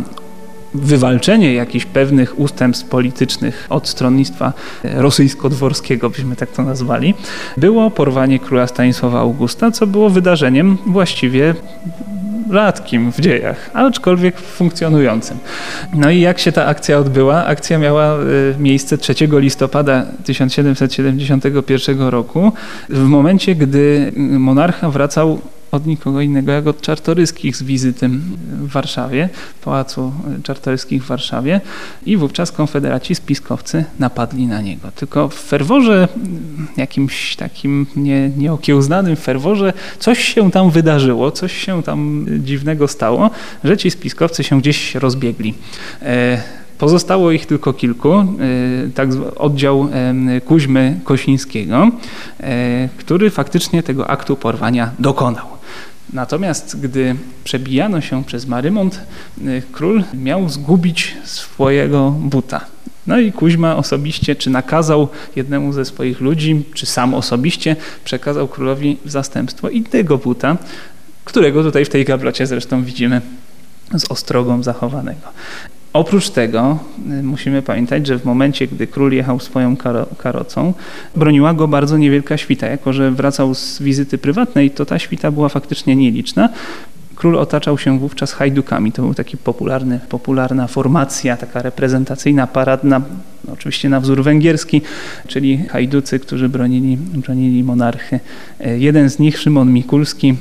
wywalczenie jakichś pewnych ustępstw politycznych od stronnictwa rosyjsko-dworskiego, byśmy tak to nazwali, było porwanie króla Stanisława Augusta, co było wydarzeniem właściwie rzadkim w dziejach, aczkolwiek funkcjonującym. No i jak się ta akcja odbyła? Akcja miała y, miejsce 3 listopada 1771 roku, w momencie, gdy monarcha wracał od nikogo innego jak od Czartoryskich z wizyty w Warszawie, w Pałacu Czartoryskich w Warszawie i wówczas konfederaci, spiskowcy napadli na niego. Tylko w ferworze, jakimś takim nie, nieokiełznanym ferworze, coś się tam wydarzyło, coś się tam dziwnego stało, że ci spiskowcy się gdzieś rozbiegli. Pozostało ich tylko kilku, e, tak oddział Kuźmy Kosińskiego, e, który faktycznie tego aktu porwania dokonał. Natomiast gdy przebijano się przez Marymont, y, król miał zgubić swojego buta. No i Kuźma osobiście, czy nakazał jednemu ze swoich ludzi, czy sam osobiście przekazał królowi w zastępstwo innego buta, którego tutaj w tej gablocie zresztą widzimy z ostrogą zachowanego. Oprócz tego y, musimy pamiętać, że w momencie, gdy król jechał swoją karo karocą, broniła go bardzo niewielka świta. Jako, że wracał z wizyty prywatnej, to ta świta była faktycznie nieliczna. Król otaczał się wówczas hajdukami. To był taki popularny, popularna formacja, taka reprezentacyjna, paradna, oczywiście na wzór węgierski, czyli hajducy, którzy bronili, bronili monarchy. Y, jeden z nich, Szymon Mikulski,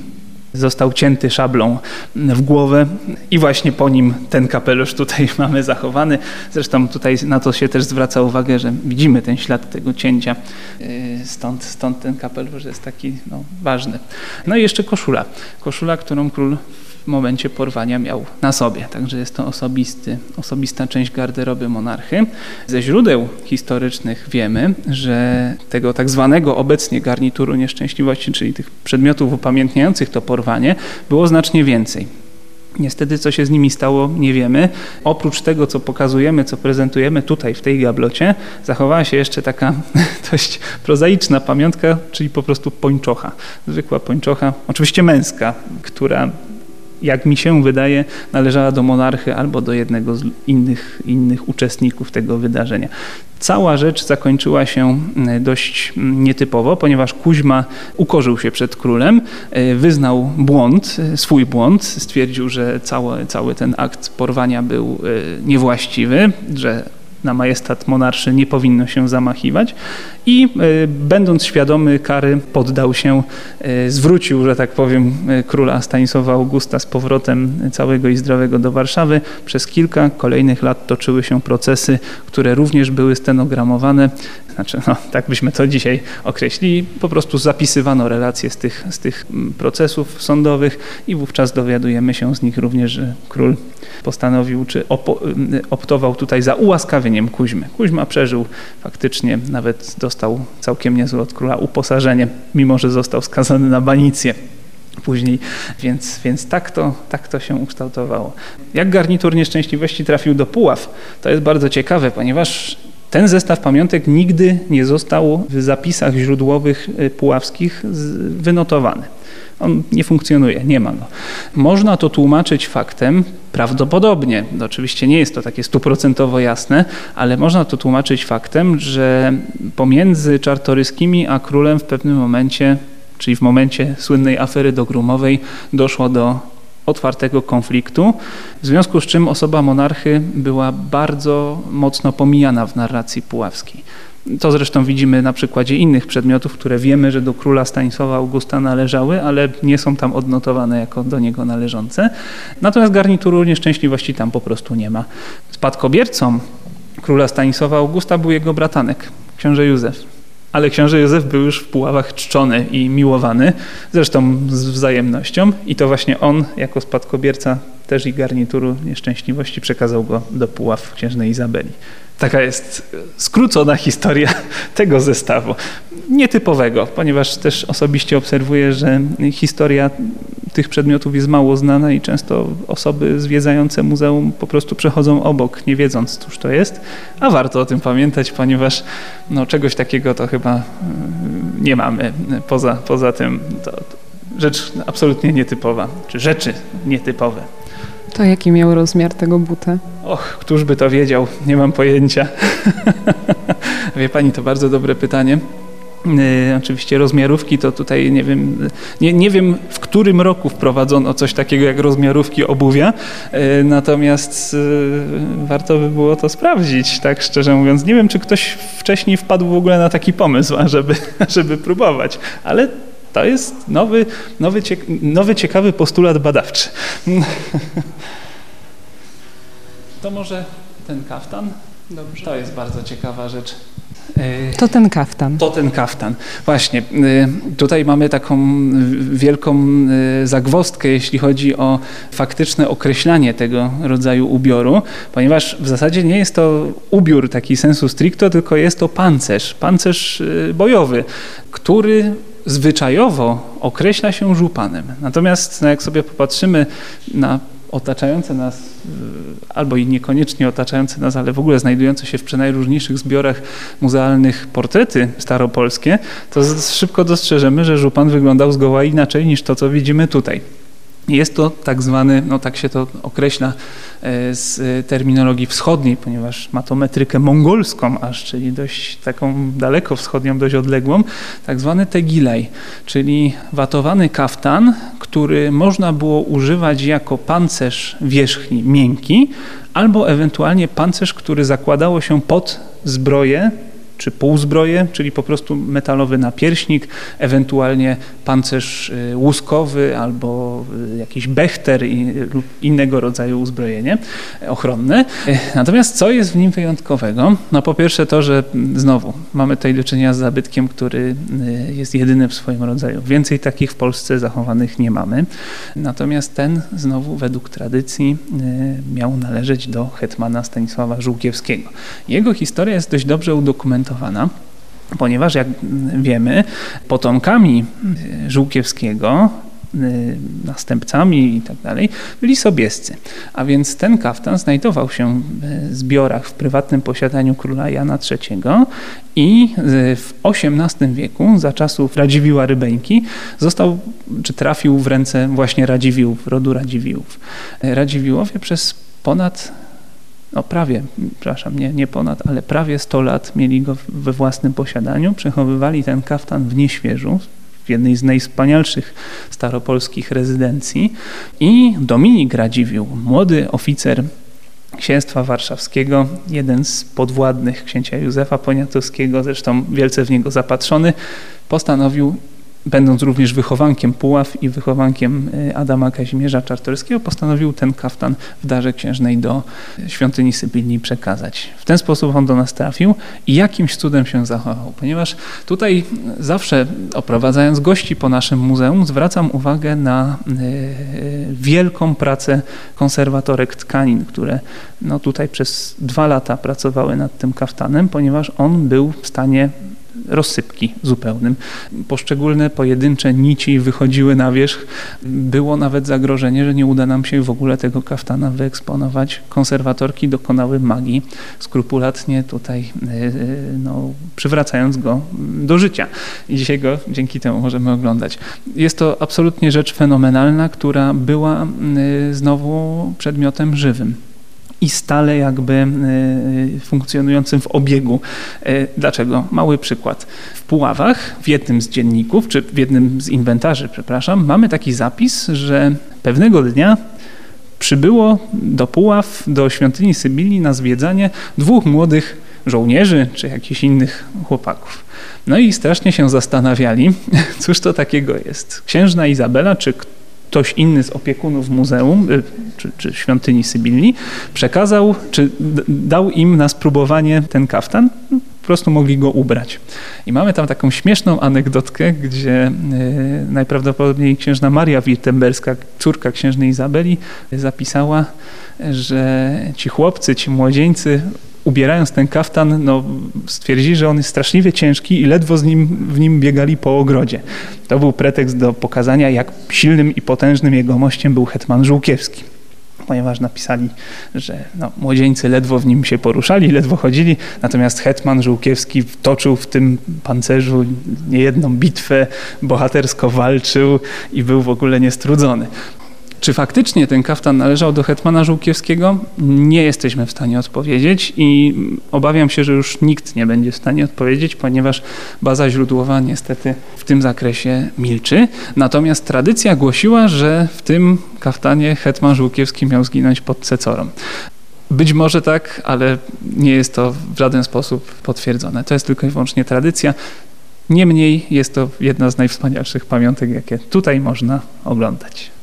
został cięty szablą w głowę i właśnie po nim ten kapelusz tutaj mamy zachowany. Zresztą tutaj na to się też zwraca uwagę, że widzimy ten ślad tego cięcia, yy, stąd, stąd ten kapelusz jest taki no, ważny. No i jeszcze koszula. Koszula, którą król momencie porwania miał na sobie. Także jest to osobisty, osobista część garderoby monarchy. Ze źródeł historycznych wiemy, że tego tak zwanego obecnie garnituru nieszczęśliwości, czyli tych przedmiotów upamiętniających to porwanie, było znacznie więcej. Niestety, co się z nimi stało, nie wiemy. Oprócz tego, co pokazujemy, co prezentujemy tutaj w tej gablocie, zachowała się jeszcze taka dość prozaiczna pamiątka, czyli po prostu pończocha. Zwykła pończocha, oczywiście męska, która jak mi się wydaje, należała do monarchy albo do jednego z innych, innych uczestników tego wydarzenia. Cała rzecz zakończyła się mm, dość mm, nietypowo, ponieważ Kuźma ukorzył się przed królem, e, wyznał błąd, e, swój błąd, stwierdził, że cały, cały ten akt porwania był e, niewłaściwy, że na majestat monarszy nie powinno się zamachiwać i e, będąc świadomy kary poddał się, e, zwrócił, że tak powiem, e, króla Stanisława Augusta z powrotem całego i zdrowego do Warszawy. Przez kilka kolejnych lat toczyły się procesy, które również były stenogramowane, znaczy no, tak byśmy to dzisiaj określili, po prostu zapisywano relacje z tych, z tych procesów sądowych i wówczas dowiadujemy się z nich również, że król postanowił, czy optował tutaj za ułaskawieniem Kuźmy. Kuźma przeżył faktycznie, nawet dostał całkiem niezłe od króla uposażenie, mimo że został skazany na banicję. później, więc, więc tak, to, tak to się ukształtowało. Jak garnitur nieszczęśliwości trafił do Puław, to jest bardzo ciekawe, ponieważ ten zestaw pamiątek nigdy nie został w zapisach źródłowych y, puławskich wynotowany. On nie funkcjonuje, nie ma go. Można to tłumaczyć faktem, prawdopodobnie, no oczywiście nie jest to takie stuprocentowo jasne, ale można to tłumaczyć faktem, że pomiędzy czartoryskimi a królem w pewnym momencie, czyli w momencie słynnej afery dogrumowej, doszło do otwartego konfliktu, w związku z czym osoba monarchy była bardzo mocno pomijana w narracji puławskiej. To zresztą widzimy na przykładzie innych przedmiotów, które wiemy, że do króla Stanisława Augusta należały, ale nie są tam odnotowane jako do niego należące. Natomiast garnituru nieszczęśliwości tam po prostu nie ma. Spadkobiercą króla Stanisława Augusta był jego bratanek, książę Józef. Ale książę Józef był już w Puławach czczony i miłowany, zresztą z wzajemnością i to właśnie on jako spadkobierca też i garnituru nieszczęśliwości przekazał go do Puław księżnej Izabeli. Taka jest skrócona historia tego zestawu. Nietypowego, ponieważ też osobiście obserwuję, że historia tych przedmiotów jest mało znana i często osoby zwiedzające muzeum po prostu przechodzą obok, nie wiedząc, cóż to jest, a warto o tym pamiętać, ponieważ no, czegoś takiego to chyba mm, nie mamy. Poza, poza tym to, to rzecz absolutnie nietypowa, czy rzeczy nietypowe. To jaki miał rozmiar tego buta? Och, któż by to wiedział? Nie mam pojęcia. Wie pani, to bardzo dobre pytanie. Yy, oczywiście rozmiarówki to tutaj nie wiem, nie, nie wiem w którym roku wprowadzono coś takiego jak rozmiarówki obuwia, yy, natomiast yy, warto by było to sprawdzić, tak szczerze mówiąc. Nie wiem, czy ktoś wcześniej wpadł w ogóle na taki pomysł, żeby, żeby próbować, ale to jest nowy, nowy, nowy ciekawy postulat badawczy. To może ten kaftan? Dobrze. To jest bardzo ciekawa rzecz. To ten kaftan. To ten kaftan. Właśnie. Y, tutaj mamy taką wielką y, zagwostkę, jeśli chodzi o faktyczne określanie tego rodzaju ubioru, ponieważ w zasadzie nie jest to ubiór taki sensu stricto, tylko jest to pancerz, pancerz y, bojowy, który zwyczajowo określa się żupanem. Natomiast no jak sobie popatrzymy na otaczające nas, y, albo i niekoniecznie otaczające nas, ale w ogóle znajdujące się w przenajróżniejszych zbiorach muzealnych portrety staropolskie, to szybko dostrzeżemy, że żupan wyglądał zgoła inaczej niż to, co widzimy tutaj. Jest to tak zwany, no tak się to określa e, z terminologii wschodniej, ponieważ ma to metrykę mongolską aż, czyli dość taką daleko wschodnią, dość odległą, tak zwany tegilaj, czyli watowany kaftan, który można było używać jako pancerz wierzchni miękki, albo ewentualnie pancerz, który zakładało się pod zbroję czy półzbroje, czyli po prostu metalowy napierśnik, ewentualnie pancerz y, łuskowy albo y, jakiś bechter lub innego rodzaju uzbrojenie ochronne. Y, natomiast co jest w nim wyjątkowego? No po pierwsze to, że mm, znowu mamy tutaj do czynienia z zabytkiem, który jest jedyny w swoim rodzaju. Więcej takich w Polsce zachowanych nie mamy. Natomiast ten znowu według tradycji miał należeć do hetmana Stanisława Żółkiewskiego. Jego historia jest dość dobrze udokumentowana udokumentowana, ponieważ jak wiemy, potomkami e, Żółkiewskiego e, następcami i tak dalej, byli sobiescy. A więc ten kaftan znajdował się w zbiorach w prywatnym posiadaniu króla Jana III i w XVIII wieku, za czasów Radziwiła Rybeńki, został, czy trafił w ręce właśnie Radziwiłów, rodu Radziwiłów. Radziwiłowie przez ponad no prawie, przepraszam, nie, nie ponad, ale prawie 100 lat mieli go we własnym posiadaniu, przechowywali ten kaftan w nieświeżu, w jednej z najwspanialszych staropolskich rezydencji. I Dominik Radziwiłł, młody oficer księstwa warszawskiego, jeden z podwładnych księcia Józefa Poniatowskiego, zresztą wielce w niego zapatrzony, postanowił będąc również wychowankiem Puław i wychowankiem y, Adama Kazimierza Czartorskiego, postanowił ten kaftan w darze księżnej do świątyni Sybilni przekazać. W ten sposób on do nas trafił i jakimś cudem się zachował, ponieważ tutaj zawsze oprowadzając gości po naszym muzeum zwracam uwagę na y, wielką pracę konserwatorek tkanin, które no tutaj przez dwa lata pracowały nad tym kaftanem, ponieważ on był w stanie rozsypki zupełnym. Poszczególne pojedyncze nici wychodziły na wierzch. Było nawet zagrożenie, że nie uda nam się w ogóle tego kaftana wyeksponować. Konserwatorki dokonały magii, skrupulatnie tutaj no, przywracając go do życia. I dzisiaj go dzięki temu możemy oglądać. Jest to absolutnie rzecz fenomenalna, która była znowu przedmiotem żywym i stale jakby e, funkcjonującym w obiegu. E, dlaczego? Mały przykład. W Puławach, w jednym z dzienników, czy w jednym z inwentarzy, przepraszam, mamy taki zapis, że pewnego dnia przybyło do Puław, do świątyni Sybilii na zwiedzanie dwóch młodych żołnierzy czy jakichś innych chłopaków. No i strasznie się zastanawiali, cóż to takiego jest. Księżna Izabela, czy ktoś inny z opiekunów muzeum y, czy, czy świątyni Sybilii przekazał, czy dał im na spróbowanie ten kaftan, po prostu mogli go ubrać. I mamy tam taką śmieszną anegdotkę, gdzie y, najprawdopodobniej księżna Maria Wirtemberska, córka księżnej Izabeli, zapisała, że ci chłopcy, ci młodzieńcy ubierając ten kaftan, no, stwierdzili, że on jest straszliwie ciężki i ledwo z nim, w nim biegali po ogrodzie. To był pretekst do pokazania, jak silnym i potężnym jego mościem był hetman Żółkiewski ponieważ napisali, że no, młodzieńcy ledwo w nim się poruszali, ledwo chodzili, natomiast hetman Żółkiewski toczył w tym pancerzu niejedną bitwę, bohatersko walczył i był w ogóle niestrudzony. Czy faktycznie ten kaftan należał do hetmana Żółkiewskiego? Nie jesteśmy w stanie odpowiedzieć i obawiam się, że już nikt nie będzie w stanie odpowiedzieć, ponieważ baza źródłowa niestety w tym zakresie milczy. Natomiast tradycja głosiła, że w tym kaftanie hetman Żółkiewski miał zginąć pod Cecorą. Być może tak, ale nie jest to w żaden sposób potwierdzone. To jest tylko i wyłącznie tradycja. Niemniej jest to jedna z najwspanialszych pamiątek, jakie tutaj można oglądać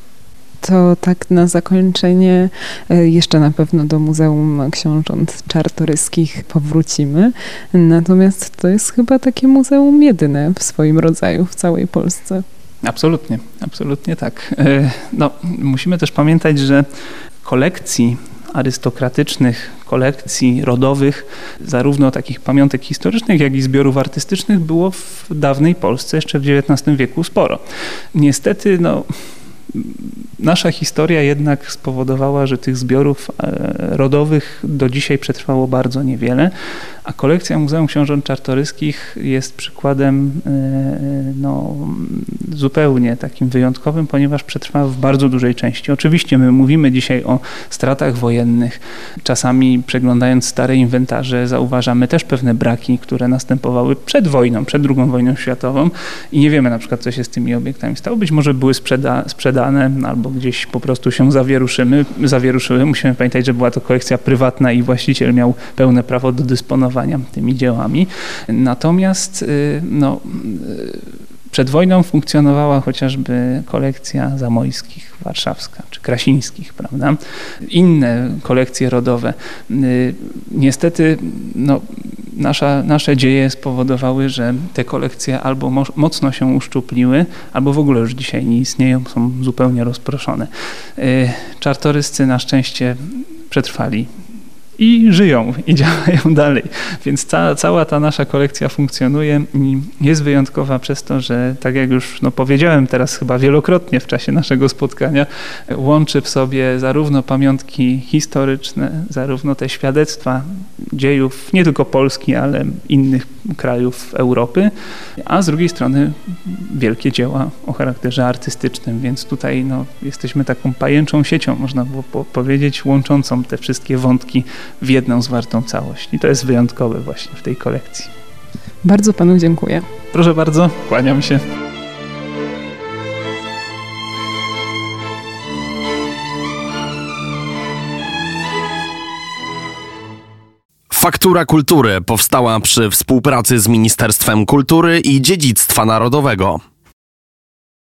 to tak na zakończenie e, jeszcze na pewno do Muzeum Książąt Czartoryskich powrócimy. Natomiast to jest chyba takie muzeum jedyne w swoim rodzaju w całej Polsce. Absolutnie, absolutnie tak. E, no, musimy też pamiętać, że kolekcji arystokratycznych, kolekcji rodowych, zarówno takich pamiątek historycznych, jak i zbiorów artystycznych było w dawnej Polsce jeszcze w XIX wieku sporo. Niestety, no, nasza historia jednak spowodowała, że tych zbiorów e, rodowych do dzisiaj przetrwało bardzo niewiele, a kolekcja Muzeum Książąt Czartoryskich jest przykładem e, no, zupełnie takim wyjątkowym, ponieważ przetrwała w bardzo dużej części. Oczywiście my mówimy dzisiaj o stratach wojennych. Czasami przeglądając stare inwentarze zauważamy też pewne braki, które następowały przed wojną, przed II wojną światową i nie wiemy na przykład, co się z tymi obiektami stało. Być może były sprzeda sprzedane albo gdzieś po prostu się zawieruszymy, zawieruszyły. Musimy pamiętać, że była to kolekcja prywatna i właściciel miał pełne prawo do dysponowania tymi dziełami. Natomiast y, no, y, przed wojną funkcjonowała chociażby kolekcja zamojskich, warszawska czy krasińskich, prawda? Inne kolekcje rodowe. Y, niestety no, nasza, nasze dzieje spowodowały, że te kolekcje albo mocno się uszczupliły, albo w ogóle już dzisiaj nie istnieją, są zupełnie rozproszone. Czartoryscy na szczęście przetrwali i żyją i działają dalej. Więc ca, cała ta nasza kolekcja funkcjonuje i jest wyjątkowa przez to, że tak jak już no, powiedziałem teraz chyba wielokrotnie w czasie naszego spotkania, łączy w sobie zarówno pamiątki historyczne, zarówno te świadectwa dziejów nie tylko Polski, ale innych krajów Europy, a z drugiej strony wielkie dzieła o charakterze artystycznym, więc tutaj no, jesteśmy taką pajęczą siecią, można było powiedzieć, łączącą te wszystkie wątki w jedną zwartą całość. I to jest wyjątkowe właśnie w tej kolekcji. Bardzo panu dziękuję. Proszę bardzo, kłaniam się. Faktura Kultury powstała przy współpracy z Ministerstwem Kultury i Dziedzictwa Narodowego.